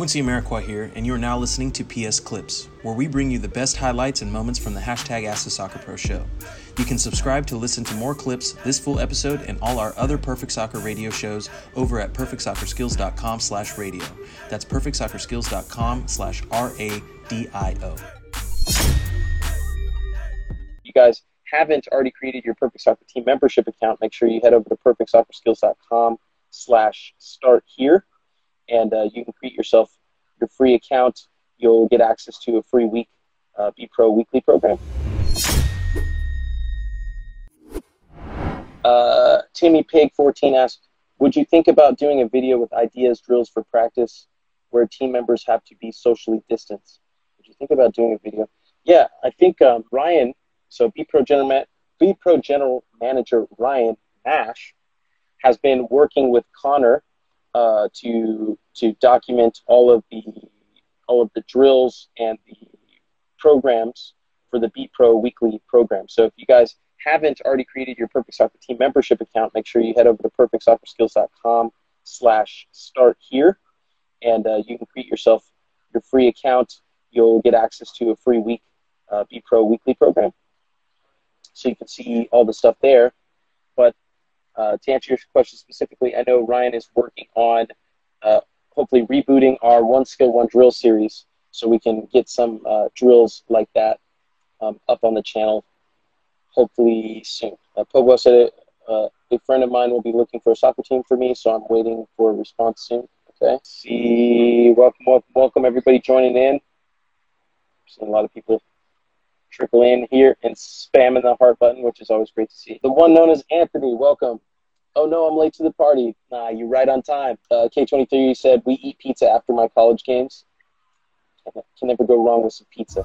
Quincy Amarikwa here, and you are now listening to PS Clips, where we bring you the best highlights and moments from the hashtag Ask the Soccer Pro show. You can subscribe to listen to more clips, this full episode, and all our other Perfect Soccer radio shows over at perfectsoccerskills.com slash radio. That's perfectsoccerskills.com slash R-A-D-I-O. you guys haven't already created your Perfect Soccer Team membership account, make sure you head over to perfectsoccerskills.com slash start here, and uh, you can create yourself your free account. You'll get access to a free week uh, Be Pro weekly program. Uh, Timmy Pig 14 asked, would you think about doing a video with ideas, drills for practice where team members have to be socially distanced? Would you think about doing a video? Yeah, I think um, Ryan so Be Pro General, Be Pro General Manager Ryan Nash has been working with Connor uh, to to document all of the all of the drills and the programs for the Be Pro weekly program. So if you guys haven't already created your Perfect Soccer Team membership account, make sure you head over to perfectsoccerskills.com slash start here, and uh, you can create yourself your free account. You'll get access to a free week uh, Be Pro weekly program so you can see all the stuff there. Uh, to answer your question specifically, I know Ryan is working on uh, hopefully rebooting our One Skill One Drill series, so we can get some uh, drills like that um, up on the channel, hopefully soon. Uh, said uh, a friend of mine will be looking for a soccer team for me, so I'm waiting for a response soon. Okay. See, welcome, welcome, welcome everybody joining in. Seeing a lot of people trickle in here and spamming the heart button, which is always great to see. The one known as Anthony, welcome. Oh no, I'm late to the party. Nah, you're right on time. Uh, K23 said, We eat pizza after my college games. Can never go wrong with some pizza.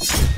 you